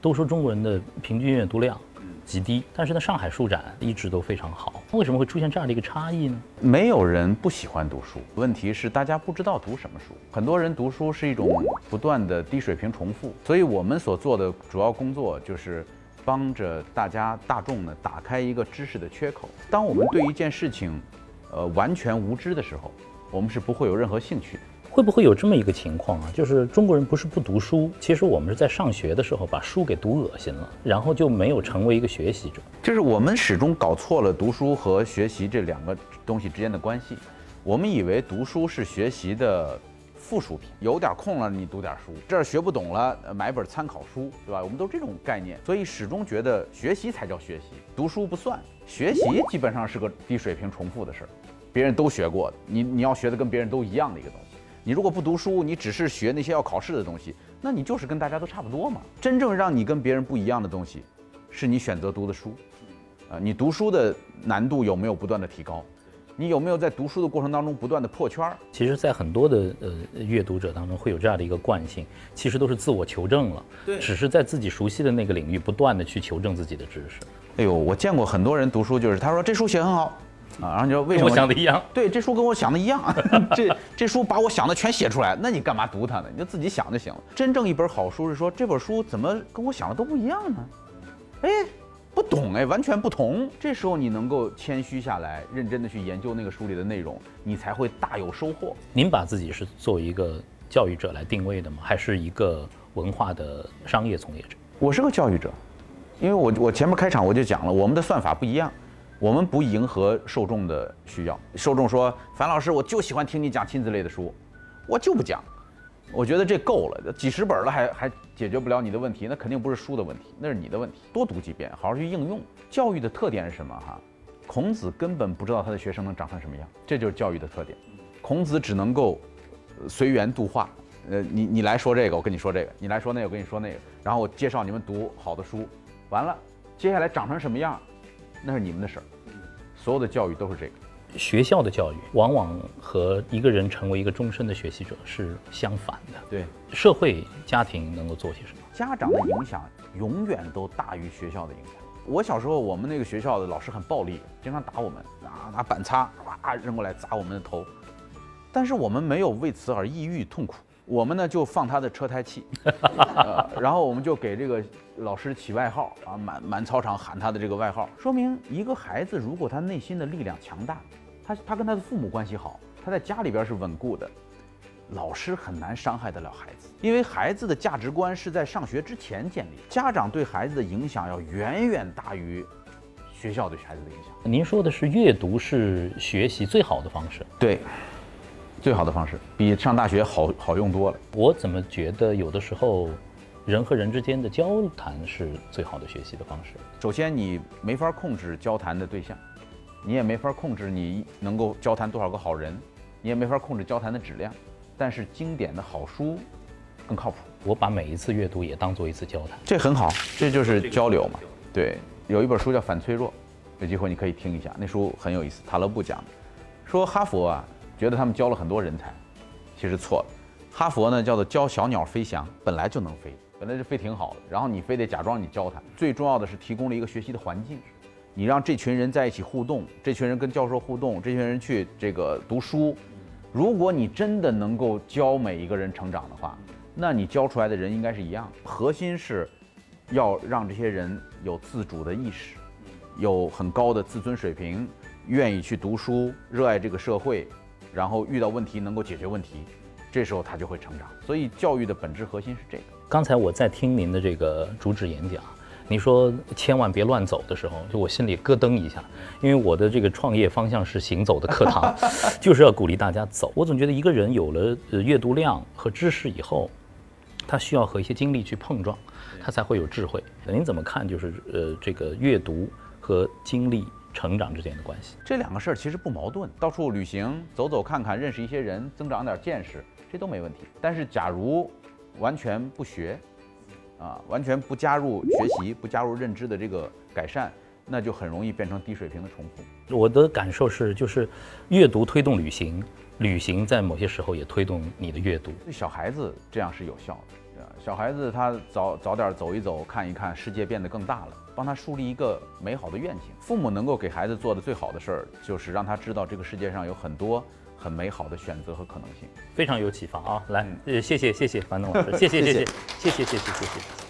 都说中国人的平均阅读量极低，但是呢，上海书展一直都非常好。为什么会出现这样的一个差异呢？没有人不喜欢读书，问题是大家不知道读什么书。很多人读书是一种不断的低水平重复，所以我们所做的主要工作就是帮着大家大众呢打开一个知识的缺口。当我们对一件事情，呃，完全无知的时候，我们是不会有任何兴趣的。会不会有这么一个情况啊？就是中国人不是不读书，其实我们是在上学的时候把书给读恶心了，然后就没有成为一个学习者。就是我们始终搞错了读书和学习这两个东西之间的关系。我们以为读书是学习的附属品，有点空了你读点书，这儿学不懂了买本参考书，对吧？我们都这种概念，所以始终觉得学习才叫学习，读书不算。学习基本上是个低水平重复的事儿，别人都学过的，你你要学的跟别人都一样的一个东西。你如果不读书，你只是学那些要考试的东西，那你就是跟大家都差不多嘛。真正让你跟别人不一样的东西，是你选择读的书，啊，你读书的难度有没有不断的提高？你有没有在读书的过程当中不断的破圈儿？其实，在很多的呃阅读者当中，会有这样的一个惯性，其实都是自我求证了，对只是在自己熟悉的那个领域不断的去求证自己的知识。哎呦，我见过很多人读书，就是他说这书写很好，啊，然后你说为什么？我想的一样，对，这书跟我想的一样，这这书把我想的全写出来，那你干嘛读它呢？你就自己想就行了。真正一本好书是说这本书怎么跟我想的都不一样呢？哎，不懂哎，完全不同。这时候你能够谦虚下来，认真的去研究那个书里的内容，你才会大有收获。您把自己是作为一个教育者来定位的吗？还是一个文化的商业从业者？我是个教育者，因为我我前面开场我就讲了，我们的算法不一样，我们不迎合受众的需要。受众说：“樊老师，我就喜欢听你讲亲子类的书，我就不讲。”我觉得这够了，几十本了还还解决不了你的问题，那肯定不是书的问题，那是你的问题。多读几遍，好好去应用。教育的特点是什么？哈，孔子根本不知道他的学生能长成什么样，这就是教育的特点。孔子只能够随缘度化。呃，你你来说这个，我跟你说这个；你来说那个，我跟你说那个。然后我介绍你们读好的书，完了，接下来长成什么样，那是你们的事儿。所有的教育都是这个。学校的教育往往和一个人成为一个终身的学习者是相反的。对，社会、家庭能够做些什么？家长的影响永远都大于学校的影响。我小时候，我们那个学校的老师很暴力，经常打我们，拿拿板擦哇扔过来砸我们的头，但是我们没有为此而抑郁痛苦。我们呢就放他的车胎气，呃，然后我们就给这个老师起外号啊，满满操场喊他的这个外号，说明一个孩子如果他内心的力量强大，他他跟他的父母关系好，他在家里边是稳固的，老师很难伤害得了孩子，因为孩子的价值观是在上学之前建立，家长对孩子的影响要远远大于学校对孩子的影响。您说的是阅读是学习最好的方式，对，最好的方式比上大学好好用多了。我怎么觉得有的时候人和人之间的交谈是最好的学习的方式？首先，你没法控制交谈的对象，你也没法控制你能够交谈多少个好人，你也没法控制交谈的质量。但是，经典的好书更靠谱，我把每一次阅读也当做一次交谈。这很好，这就是交流嘛。对，有一本书叫《反脆弱》，有机会你可以听一下，那书很有意思。塔勒布讲的，说哈佛啊，觉得他们教了很多人才，其实错了。哈佛呢叫做教小鸟飞翔，本来就能飞，本来就飞挺好的，然后你非得假装你教它。最重要的是提供了一个学习的环境，你让这群人在一起互动，这群人跟教授互动，这群人去这个读书。如果你真的能够教每一个人成长的话，那你教出来的人应该是一样的。核心是要让这些人有自主的意识，有很高的自尊水平，愿意去读书，热爱这个社会，然后遇到问题能够解决问题，这时候他就会成长。所以教育的本质核心是这个。刚才我在听您的这个主旨演讲，你说千万别乱走的时候，就我心里咯噔一下，因为我的这个创业方向是行走的课堂，就是要鼓励大家走。我总觉得一个人有了呃阅读量和知识以后，他需要和一些经历去碰撞，他才会有智慧。您怎么看？就是呃这个阅读和经历成长之间的关系？这两个事儿其实不矛盾，到处旅行、走走看看，认识一些人，增长点见识，这都没问题。但是假如完全不学，啊，完全不加入学习、不加入认知的这个改善，那就很容易变成低水平的重复。我的感受是，就是阅读推动旅行，旅行在某些时候也推动你的阅读。对小孩子这样是有效的？小孩子他早早点走一走，看一看，世界变得更大了，帮他树立一个美好的愿景。父母能够给孩子做的最好的事儿，就是让他知道这个世界上有很多很美好的选择和可能性。非常有启发啊！来，呃，谢谢谢谢樊东老师，谢谢谢谢谢谢谢谢谢谢。